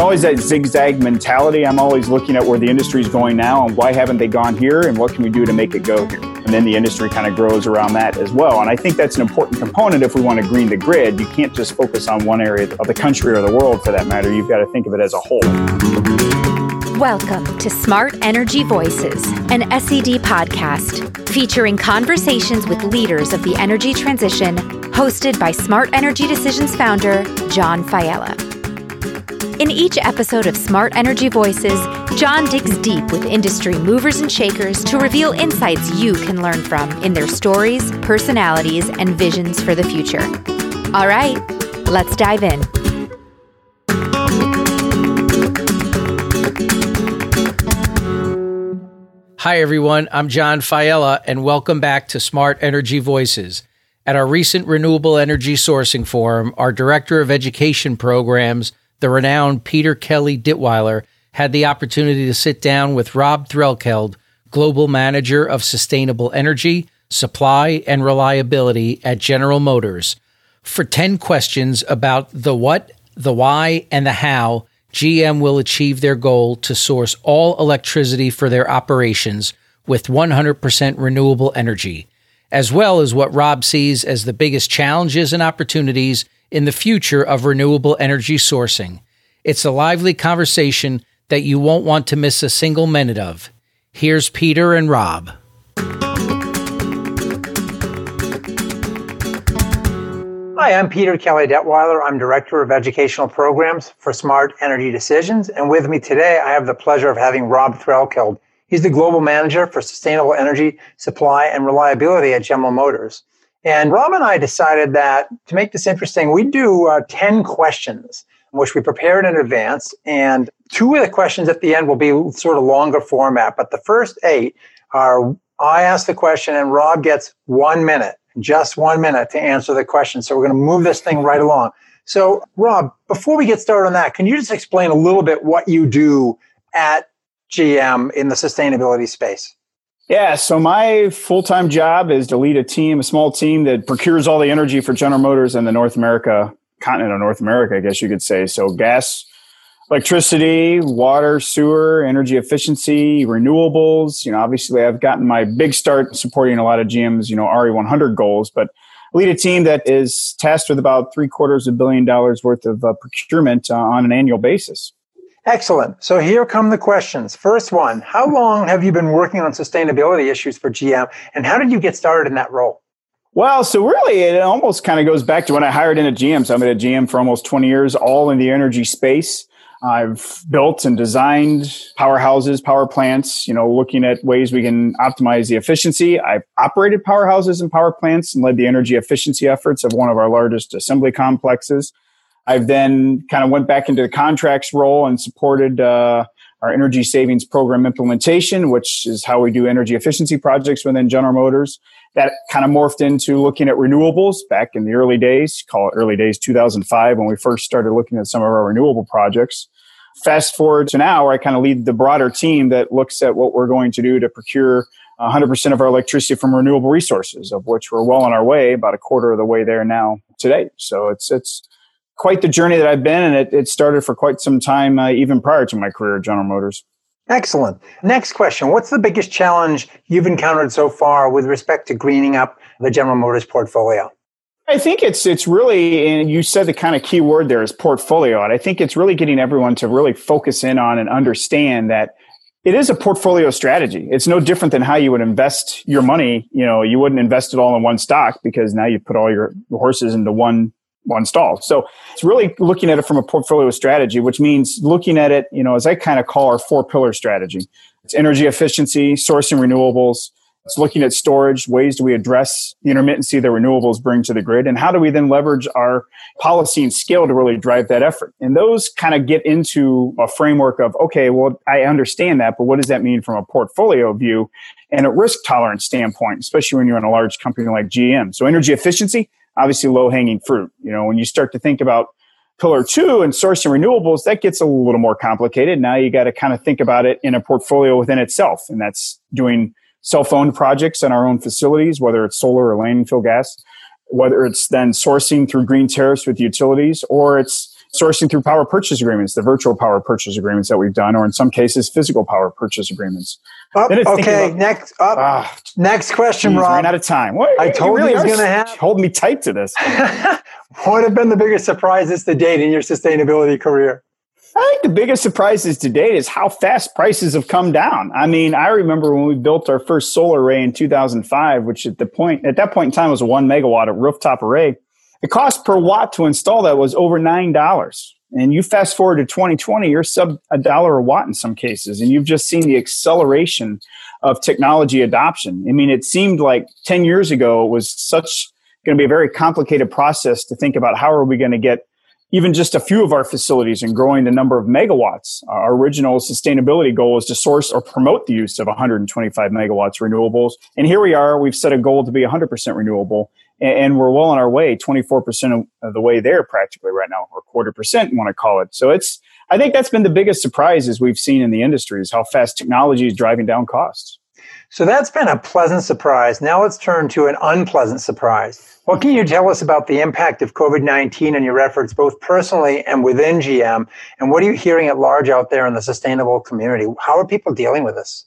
always that zigzag mentality. I'm always looking at where the industry is going now and why haven't they gone here and what can we do to make it go here. And then the industry kind of grows around that as well. And I think that's an important component if we want to green the grid. You can't just focus on one area of the country or the world for that matter. You've got to think of it as a whole. Welcome to Smart Energy Voices, an SED podcast featuring conversations with leaders of the energy transition, hosted by Smart Energy Decisions founder John Failla. In each episode of Smart Energy Voices, John digs deep with industry movers and shakers to reveal insights you can learn from in their stories, personalities, and visions for the future. All right, let's dive in. Hi, everyone. I'm John Failla, and welcome back to Smart Energy Voices. At our recent Renewable Energy Sourcing Forum, our Director of Education Programs, the renowned Peter Kelly Detweiler had the opportunity to sit down with Rob Threlkeld, Global Manager of Sustainable Energy, Supply, and Reliability at General Motors, for 10 questions about the what, the why, and the how GM will achieve their goal to source all electricity for their operations with 100% renewable energy, as well as what Rob sees as the biggest challenges and opportunities in the future of renewable energy sourcing. It's a lively conversation that you won't want to miss a single minute of. Here's Peter and Rob. Hi, I'm Peter Kelly Detweiler. I'm Director of Educational Programs for Smart Energy Decisions. And with me today, I have the pleasure of having Rob Threlkeld. He's the Global Manager for Sustainable Energy Supply and Reliability at General Motors. And Rob and I decided that to make this interesting, we do uh, 10 questions, which we prepared in advance. And two of the questions at the end will be sort of longer format. But the first eight are I ask the question and Rob gets one minute, just one minute to answer the question. So we're going to move this thing right along. So, Rob, before we get started on that, can you just explain a little bit what you do at GM in the sustainability space? Yeah, so my full time job is to lead a team, a small team that procures all the energy for General Motors in the North America, continent of North America, I guess you could say. So gas, electricity, water, sewer, energy efficiency, renewables. You know, obviously I've gotten my big start supporting a lot of GM's, you know, RE100 goals, but lead a team that is tasked with about three quarters of a billion dollars worth of uh, procurement uh, on an annual basis. Excellent. So here come the questions. First one How long have you been working on sustainability issues for GM, and how did you get started in that role? Well, so really, it almost kind of goes back to when I hired in GM. So I've been at GM for almost 20 years, all in the energy space. I've built and designed powerhouses, power plants, you know, looking at ways we can optimize the efficiency. I've operated powerhouses and power plants and led the energy efficiency efforts of one of our largest assembly complexes. I've then kind of went back into the contracts role and supported uh, our energy savings program implementation, which is how we do energy efficiency projects within General Motors. That kind of morphed into looking at renewables back in the early days, call it early days 2005, when we first started looking at some of our renewable projects. Fast forward to now, where I kind of lead the broader team that looks at what we're going to do to procure 100% of our electricity from renewable resources, of which we're well on our way, about a quarter of the way there now today. So it's it's quite the journey that I've been, and it, it started for quite some time, uh, even prior to my career at General Motors. Excellent. Next question. What's the biggest challenge you've encountered so far with respect to greening up the General Motors portfolio? I think it's it's really and you said the kind of key word there is portfolio and I think it's really getting everyone to really focus in on and understand that it is a portfolio strategy. It's no different than how you would invest your money. You know, you wouldn't invest it all in one stock because now you put all your horses into one one stall. So it's really looking at it from a portfolio strategy, which means looking at it, you know, as I kind of call our four pillar strategy. It's energy efficiency, sourcing renewables. It's looking at storage. Ways do we address the intermittency that renewables bring to the grid? And how do we then leverage our policy and skill to really drive that effort? And those kind of get into a framework of, okay, well, I understand that, but what does that mean from a portfolio view and a risk tolerance standpoint, especially when you're in a large company like GM? So energy efficiency, obviously low hanging fruit. You know, when you start to think about pillar two and sourcing renewables, that gets a little more complicated. Now you got to kind of think about it in a portfolio within itself. And that's doing self-owned projects in our own facilities, whether it's solar or landfill gas, whether it's then sourcing through green tariffs with utilities, or it's sourcing through power purchase agreements, the virtual power purchase agreements that we've done, or in some cases, physical power purchase agreements. Up, okay, about, next up, ah, next question, geez, Rob. Ran out of time. What, I told you, really you was going to have. Hold me tight to this. what have been the biggest surprises to date in your sustainability career? I think the biggest surprises to date is how fast prices have come down. I mean, I remember when we built our first solar array in 2005, which at the point at that point in time was a one megawatt rooftop array. The cost per watt to install that was over nine dollars. And you fast forward to 2020, you're sub a dollar a watt in some cases, and you've just seen the acceleration of technology adoption. I mean, it seemed like 10 years ago it was such going to be a very complicated process to think about how are we going to get even just a few of our facilities and growing the number of megawatts. Our original sustainability goal is to source or promote the use of 125 megawatts renewables. And here we are, we've set a goal to be 100% renewable. And we're well on our way, 24% of the way there practically right now, or quarter percent, want to call it. So it's, I think that's been the biggest surprises we've seen in the industry is how fast technology is driving down costs. So that's been a pleasant surprise. Now let's turn to an unpleasant surprise. What can you tell us about the impact of COVID 19 on your efforts, both personally and within GM? And what are you hearing at large out there in the sustainable community? How are people dealing with this?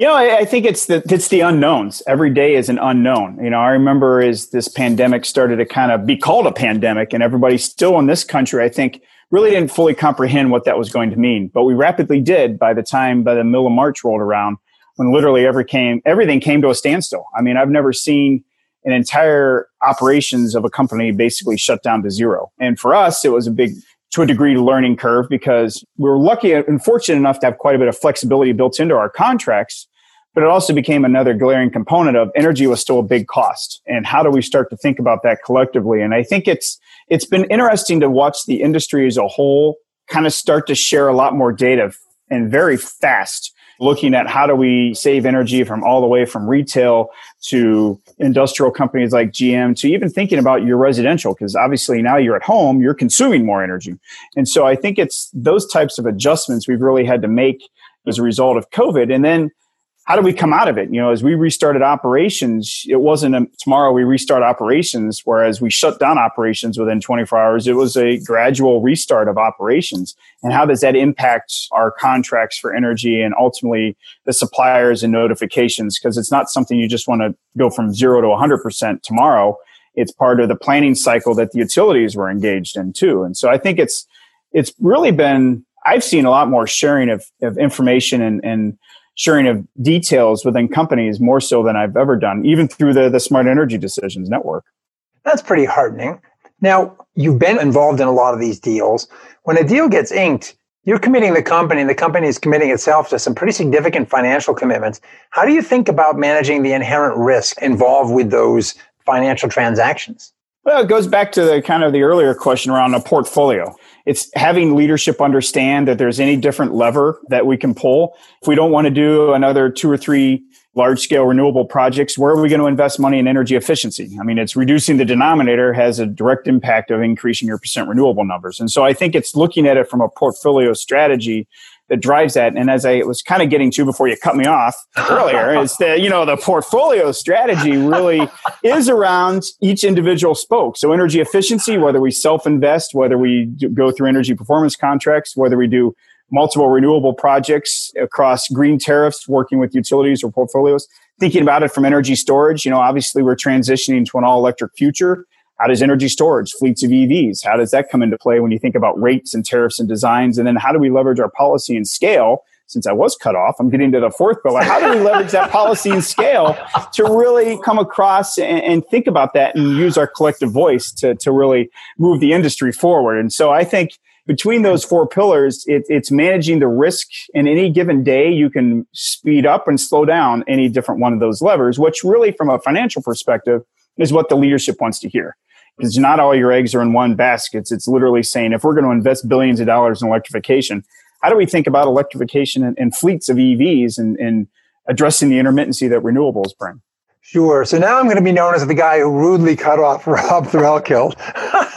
You know, I, I think it's the it's the unknowns. Every day is an unknown. You know, I remember as this pandemic started to kind of be called a pandemic, and everybody still in this country, I think, really didn't fully comprehend what that was going to mean. But we rapidly did by the time by the middle of March rolled around when literally every came everything came to a standstill. I mean, I've never seen an entire operations of a company basically shut down to zero. And for us, it was a big to a degree learning curve because we were lucky and fortunate enough to have quite a bit of flexibility built into our contracts but it also became another glaring component of energy was still a big cost. And how do we start to think about that collectively? And i think it's it's been interesting to watch the industry as a whole kind of start to share a lot more data and very fast looking at how do we save energy from all the way from retail to industrial companies like GM to even thinking about your residential because obviously now you're at home you're consuming more energy. And so i think it's those types of adjustments we've really had to make as a result of covid. And then how do we come out of it? You know, as we restarted operations, it wasn't a, tomorrow we restart operations, whereas we shut down operations within 24 hours. It was a gradual restart of operations. And how does that impact our contracts for energy and ultimately the suppliers and notifications? Because it's not something you just want to go from zero to 100% tomorrow. It's part of the planning cycle that the utilities were engaged in too. And so I think it's, it's really been, I've seen a lot more sharing of, of information and, and sharing of details within companies more so than I've ever done, even through the, the Smart Energy Decisions Network. That's pretty heartening. Now, you've been involved in a lot of these deals. When a deal gets inked, you're committing the company, and the company is committing itself to some pretty significant financial commitments. How do you think about managing the inherent risk involved with those financial transactions? Well, it goes back to the kind of the earlier question around a portfolio it's having leadership understand that there's any different lever that we can pull. If we don't want to do another two or three large scale renewable projects, where are we going to invest money in energy efficiency? I mean, it's reducing the denominator has a direct impact of increasing your percent renewable numbers. And so I think it's looking at it from a portfolio strategy that drives that. And as I was kind of getting to before you cut me off earlier, is that, you know, the portfolio strategy really is around each individual spoke. So energy efficiency, whether we self invest, whether we go through energy performance contracts, whether we do multiple renewable projects across green tariffs, working with utilities or portfolios, thinking about it from energy storage. You know, obviously we're transitioning to an all electric future. How does energy storage, fleets of EVs, how does that come into play when you think about rates and tariffs and designs? And then how do we leverage our policy and scale? Since I was cut off, I'm getting to the fourth pillar. How do we leverage that policy and scale to really come across and, and think about that and use our collective voice to, to really move the industry forward? And so I think between those four pillars, it, it's managing the risk. In any given day, you can speed up and slow down any different one of those levers, which really, from a financial perspective, is what the leadership wants to hear because not all your eggs are in one basket. It's literally saying if we're going to invest billions of dollars in electrification, how do we think about electrification and, and fleets of EVs and, and addressing the intermittency that renewables bring? Sure. So now I'm going to be known as the guy who rudely cut off Rob Threlkeld.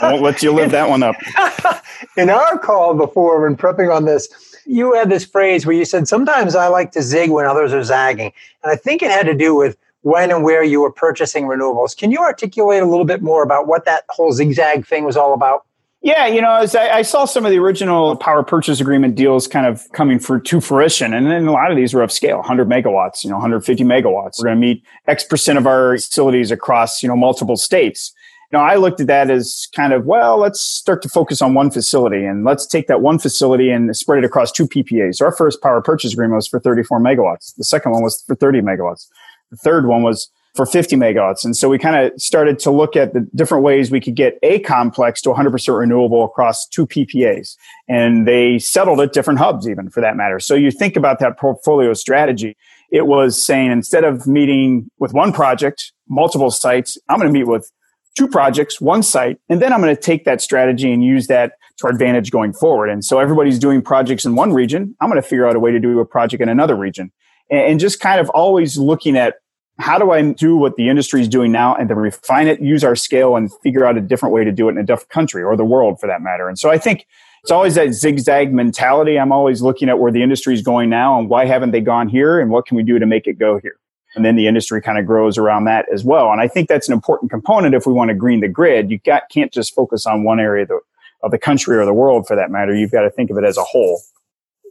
Won't let you live that one up. in our call before, when prepping on this, you had this phrase where you said, Sometimes I like to zig when others are zagging. And I think it had to do with when and where you were purchasing renewables. Can you articulate a little bit more about what that whole zigzag thing was all about? Yeah, you know, as I, I, saw some of the original power purchase agreement deals kind of coming for to fruition, and then a lot of these were upscale, 100 megawatts, you know, 150 megawatts. We're going to meet X percent of our facilities across, you know, multiple states. You know, I looked at that as kind of, well, let's start to focus on one facility and let's take that one facility and spread it across two PPAs. Our first power purchase agreement was for 34 megawatts. The second one was for 30 megawatts. The third one was for 50 megawatts. And so we kind of started to look at the different ways we could get a complex to 100% renewable across two PPAs. And they settled at different hubs, even for that matter. So you think about that portfolio strategy. It was saying instead of meeting with one project, multiple sites, I'm going to meet with two projects, one site, and then I'm going to take that strategy and use that to our advantage going forward. And so everybody's doing projects in one region. I'm going to figure out a way to do a project in another region and just kind of always looking at how do I do what the industry is doing now and then refine it, use our scale and figure out a different way to do it in a different country or the world for that matter. And so I think it's always that zigzag mentality. I'm always looking at where the industry is going now and why haven't they gone here and what can we do to make it go here? And then the industry kind of grows around that as well. And I think that's an important component if we want to green the grid. You can't just focus on one area of the, of the country or the world for that matter. You've got to think of it as a whole.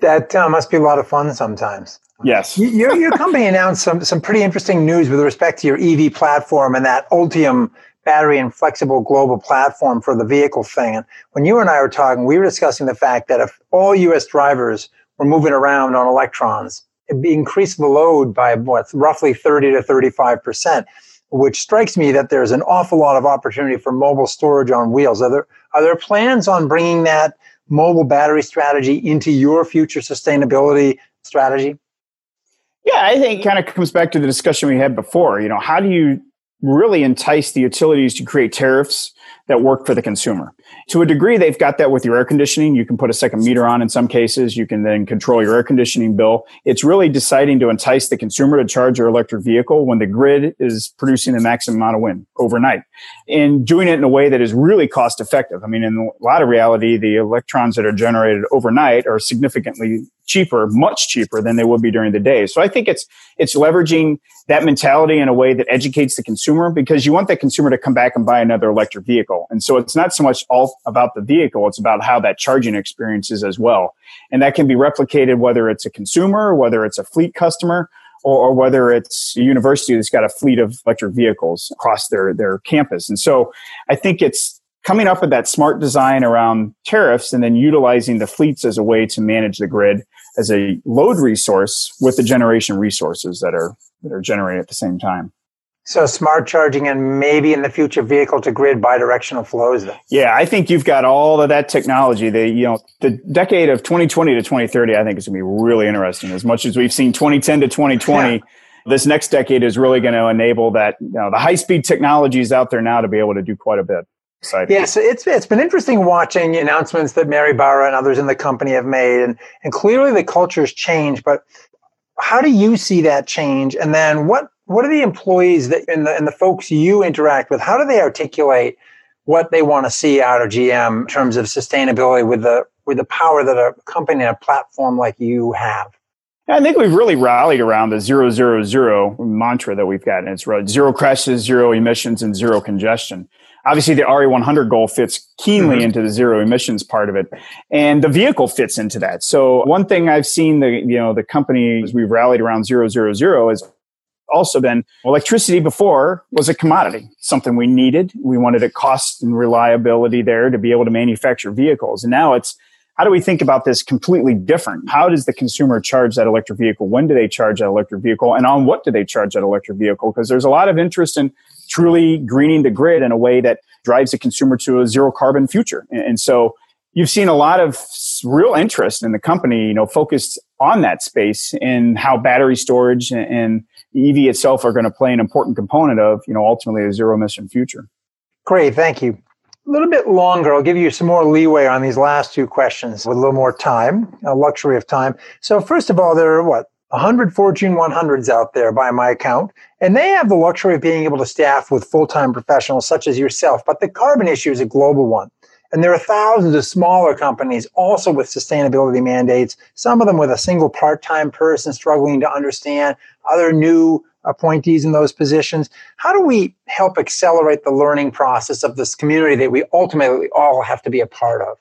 That uh, must be a lot of fun sometimes. Yes. your, your company announced some, some pretty interesting news with respect to your EV platform and that Ultium battery and flexible global platform for the vehicle thing. And when you and I were talking, we were discussing the fact that if all US drivers were moving around on electrons, it'd increase the load by what, roughly 30 to 35%, which strikes me that there's an awful lot of opportunity for mobile storage on wheels. Are there, are there plans on bringing that mobile battery strategy into your future sustainability strategy? Yeah, I think it kind of comes back to the discussion we had before. You know, how do you really entice the utilities to create tariffs that work for the consumer? To a degree, they've got that with your air conditioning. You can put a second meter on in some cases. You can then control your air conditioning bill. It's really deciding to entice the consumer to charge your electric vehicle when the grid is producing the maximum amount of wind overnight and doing it in a way that is really cost effective. I mean, in a lot of reality, the electrons that are generated overnight are significantly cheaper, much cheaper than they would be during the day. So I think it's it's leveraging that mentality in a way that educates the consumer because you want the consumer to come back and buy another electric vehicle. And so it's not so much all about the vehicle, it's about how that charging experience is as well. And that can be replicated whether it's a consumer, whether it's a fleet customer, or, or whether it's a university that's got a fleet of electric vehicles across their, their campus. And so I think it's coming up with that smart design around tariffs and then utilizing the fleets as a way to manage the grid as a load resource with the generation resources that are that are generated at the same time. So smart charging and maybe in the future vehicle to grid bidirectional flows. Yeah, I think you've got all of that technology. The you know the decade of 2020 to 2030, I think is going to be really interesting. As much as we've seen 2010 to 2020, yeah. this next decade is really going to enable that. You know, the high speed technologies out there now to be able to do quite a bit. Exciting. Yes, it's it's been interesting watching announcements that Mary Barra and others in the company have made, and and clearly the culture's changed. But how do you see that change? And then what what are the employees that and the, and the folks you interact with? How do they articulate what they want to see out of GM in terms of sustainability with the with the power that a company and a platform like you have? I think we've really rallied around the zero zero zero mantra that we've got, and it's zero crashes, zero emissions, and zero congestion. Obviously, the RE100 goal fits keenly mm-hmm. into the zero emissions part of it, and the vehicle fits into that. So, one thing I've seen the you know the company as we've rallied around zero zero zero is also been electricity before was a commodity, something we needed. We wanted a cost and reliability there to be able to manufacture vehicles. And now it's how do we think about this completely different? How does the consumer charge that electric vehicle? When do they charge that electric vehicle? And on what do they charge that electric vehicle? Because there's a lot of interest in truly greening the grid in a way that drives the consumer to a zero carbon future. And so you've seen a lot of real interest in the company, you know, focused on that space and how battery storage and EV itself are going to play an important component of, you know, ultimately a zero emission future. Great, thank you. A little bit longer. I'll give you some more leeway on these last two questions with a little more time, a luxury of time. So, first of all, there are what 100 Fortune 100s out there by my account, and they have the luxury of being able to staff with full time professionals such as yourself. But the carbon issue is a global one. And there are thousands of smaller companies also with sustainability mandates, some of them with a single part time person struggling to understand other new appointees in those positions. How do we help accelerate the learning process of this community that we ultimately all have to be a part of?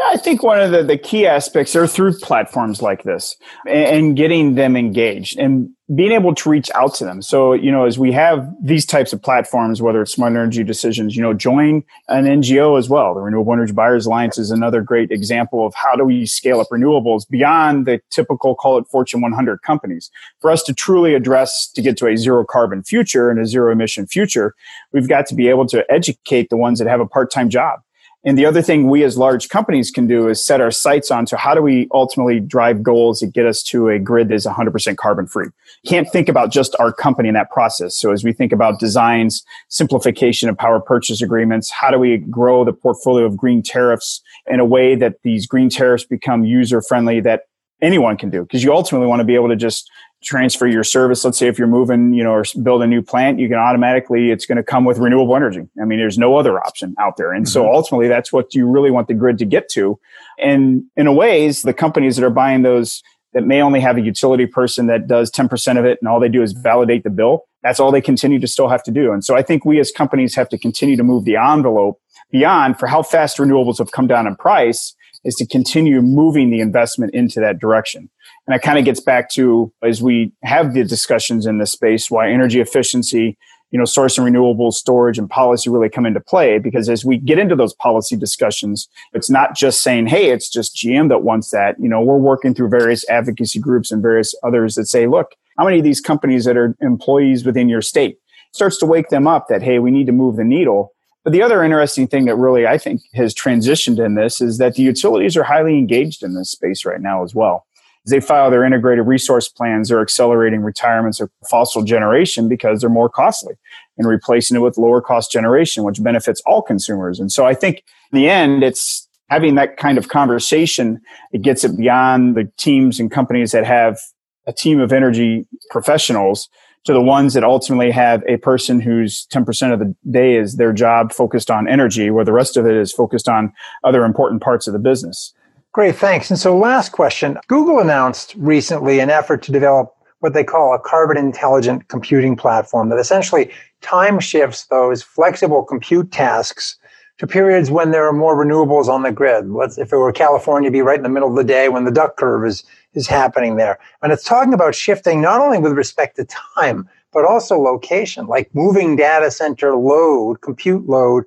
Yeah, I think one of the, the key aspects are through platforms like this and, and, getting them engaged and being able to reach out to them. So, you know, as we have these types of platforms, whether it's smart energy decisions, you know, join an NGO as well. The Renewable Energy Buyers Alliance is another great example of how do we scale up renewables beyond the typical, call it Fortune 100 companies. For us to truly address to get to a zero carbon future and a zero emission future, we've got to be able to educate the ones that have a part time job and the other thing we as large companies can do is set our sights on to how do we ultimately drive goals that get us to a grid that is 100% carbon free. Can't think about just our company in that process. So as we think about designs, simplification of power purchase agreements, how do we grow the portfolio of green tariffs in a way that these green tariffs become user friendly that anyone can do? Because you ultimately want to be able to just transfer your service. Let's say if you're moving, you know, or build a new plant, you can automatically, it's going to come with renewable energy. I mean, there's no other option out there. And mm-hmm. so ultimately that's what you really want the grid to get to. And in a ways, the companies that are buying those that may only have a utility person that does 10% of it and all they do is validate the bill. That's all they continue to still have to do. And so I think we as companies have to continue to move the envelope beyond for how fast renewables have come down in price is to continue moving the investment into that direction. And that kind of gets back to as we have the discussions in this space, why energy efficiency, you know, source and renewables, storage, and policy really come into play. Because as we get into those policy discussions, it's not just saying, hey, it's just GM that wants that. You know, we're working through various advocacy groups and various others that say, look, how many of these companies that are employees within your state starts to wake them up that, hey, we need to move the needle but the other interesting thing that really I think has transitioned in this is that the utilities are highly engaged in this space right now as well. As they file their integrated resource plans, they're accelerating retirements of fossil generation because they're more costly and replacing it with lower cost generation, which benefits all consumers. And so I think in the end, it's having that kind of conversation. It gets it beyond the teams and companies that have a team of energy professionals to the ones that ultimately have a person who's 10% of the day is their job focused on energy, where the rest of it is focused on other important parts of the business. Great, thanks. And so, last question Google announced recently an effort to develop what they call a carbon intelligent computing platform that essentially time shifts those flexible compute tasks to periods when there are more renewables on the grid. Let's, if it were California, be right in the middle of the day when the duck curve is, is happening there. And it's talking about shifting not only with respect to time, but also location, like moving data center load, compute load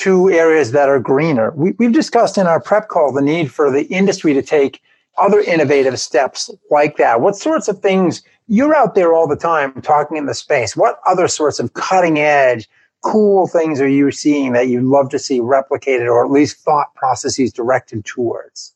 to areas that are greener. We, we've discussed in our prep call the need for the industry to take other innovative steps like that. What sorts of things you're out there all the time talking in the space? What other sorts of cutting edge cool things are you seeing that you'd love to see replicated or at least thought processes directed towards?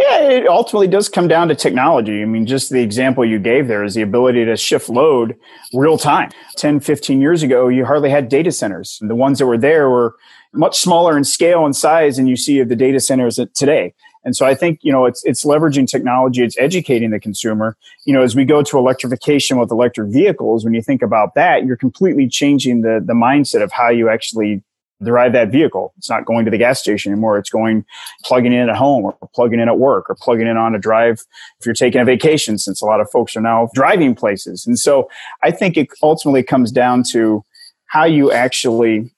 Yeah, it ultimately does come down to technology. I mean, just the example you gave there is the ability to shift load real time. 10, 15 years ago, you hardly had data centers. And the ones that were there were much smaller in scale and size than you see of the data centers today. And so I think, you know, it's, it's leveraging technology. It's educating the consumer. You know, as we go to electrification with electric vehicles, when you think about that, you're completely changing the, the mindset of how you actually derive that vehicle. It's not going to the gas station anymore. It's going plugging in at home or plugging in at work or plugging in on a drive if you're taking a vacation, since a lot of folks are now driving places. And so I think it ultimately comes down to how you actually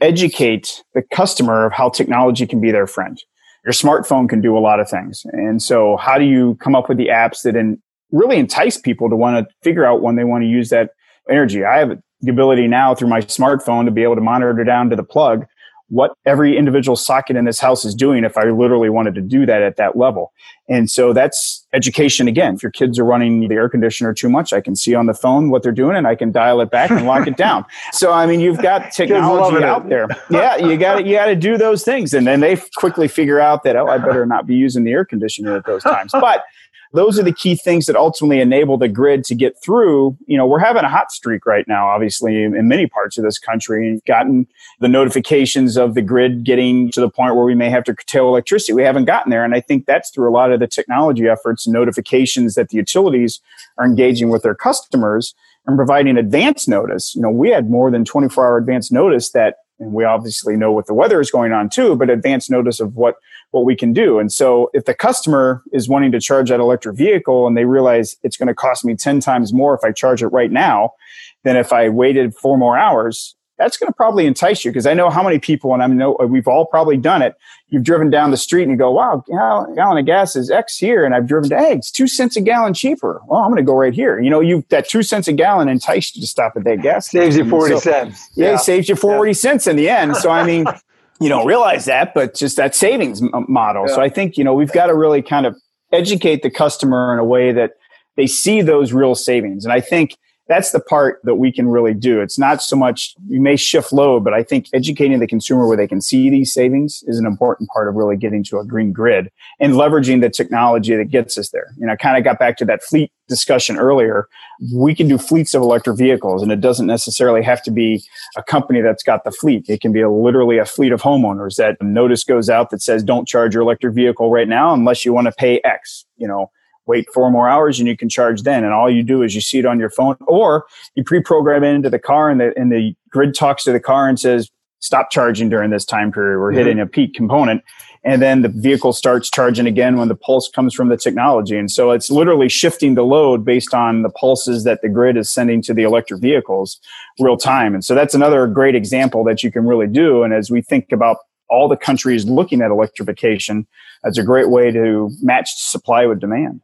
educate the customer of how technology can be their friend your smartphone can do a lot of things. And so how do you come up with the apps that in, really entice people to want to figure out when they want to use that energy? I have the ability now through my smartphone to be able to monitor down to the plug what every individual socket in this house is doing if I literally wanted to do that at that level. And so that's education again. If your kids are running the air conditioner too much, I can see on the phone what they're doing and I can dial it back and lock it down. So I mean, you've got technology out there. Yeah, you got to you got to do those things and then they quickly figure out that oh, I better not be using the air conditioner at those times. But those are the key things that ultimately enable the grid to get through. You know, we're having a hot streak right now, obviously, in, many parts of this country, and gotten the notifications of the grid getting to the point where we may have to curtail electricity. We haven't gotten there. And I think that's through a lot of the technology efforts and notifications that the utilities are engaging with their customers and providing advance notice. You know, we had more than 24 hour advance notice that and we obviously know what the weather is going on too, but advance notice of what what we can do. And so if the customer is wanting to charge that electric vehicle and they realize it's going to cost me 10 times more if I charge it right now than if I waited four more hours, that's going to probably entice you because I know how many people, and I know uh, we've all probably done it. You've driven down the street and you go, wow, gallon of gas is X here. And I've driven to, hey, it's two cents a gallon cheaper. Well, I'm going to go right here. You know, you that two cents a gallon enticed you to stop at that gas. Saves you 40 so, cents. Yeah, yeah, it saves you 40 yeah. cents in the end. So, I mean, you don't realize that, but just that savings model. Yeah. So I think, you know, we've got to really kind of educate the customer in a way that they see those real savings. And I think that's the part that we can really do. It's not so much you may shift load, but I think educating the consumer where they can see these savings is an important part of really getting to a green grid and leveraging the technology that gets us there. You know, I kind of got back to that fleet discussion earlier. We can do fleets of electric vehicles and it doesn't necessarily have to be a company that's got the fleet. It can be a, literally a fleet of homeowners that notice goes out that says don't charge your electric vehicle right now unless you want to pay X, you know wait four more hours and you can charge then. And all you do is you see it on your phone or you pre-program it into the car and the, and the grid talks to the car and says, stop charging during this time period. We're mm-hmm. hitting a peak component. And then the vehicle starts charging again when the pulse comes from the technology. And so it's literally shifting the load based on the pulses that the grid is sending to the electric vehicles real time. And so that's another great example that you can really do. And as we think about all the countries looking at electrification, that's a great way to match supply with demand.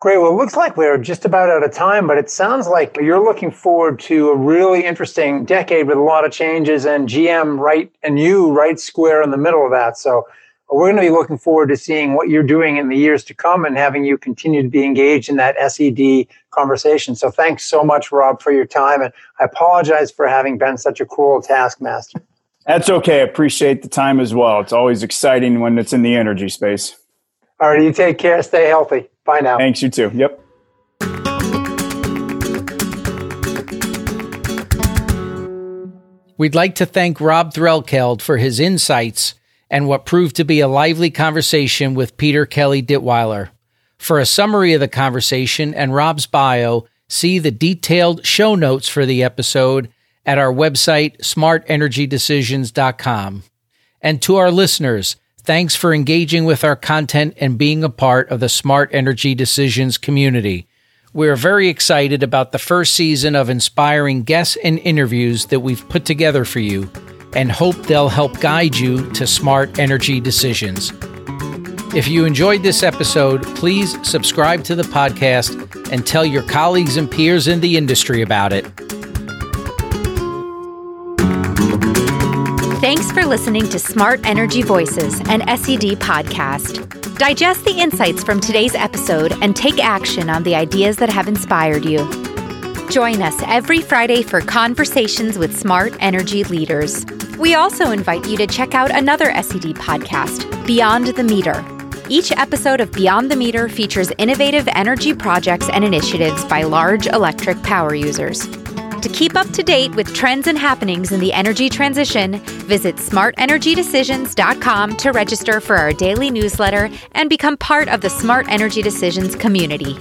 Great. Well, it looks like we're just about out of time, but it sounds like you're looking forward to a really interesting decade with a lot of changes and GM right and you right square in the middle of that. So we're going to be looking forward to seeing what you're doing in the years to come and having you continue to be engaged in that SED conversation. So thanks so much, Rob, for your time. And I apologize for having been such a cruel taskmaster. That's okay. I appreciate the time as well. It's always exciting when it's in the energy space. All right. You take care. Stay healthy. Bye now. Thanks, you too. Yep. We'd like to thank Rob Threlkeld for his insights and what proved to be a lively conversation with Peter Kelly Detweiler. For a summary of the conversation and Rob's bio, see the detailed show notes for the episode at our website, smartenergydecisions.com. And to our listeners, Thanks for engaging with our content and being a part of the Smart Energy Decisions community. We are very excited about the first season of inspiring guests and interviews that we've put together for you and hope they'll help guide you to smart energy decisions. If you enjoyed this episode, please subscribe to the podcast and tell your colleagues and peers in the industry about it. Thanks for listening to Smart Energy Voices, an SED podcast. Digest the insights from today's episode and take action on the ideas that have inspired you. Join us every Friday for conversations with smart energy leaders. We also invite you to check out another SED podcast, Beyond the Meter. Each episode of Beyond the Meter features innovative energy projects and initiatives by large electric power users. To keep up to date with trends and happenings in the energy transition, visit smartenergydecisions.com to register for our daily newsletter and become part of the Smart Energy Decisions community.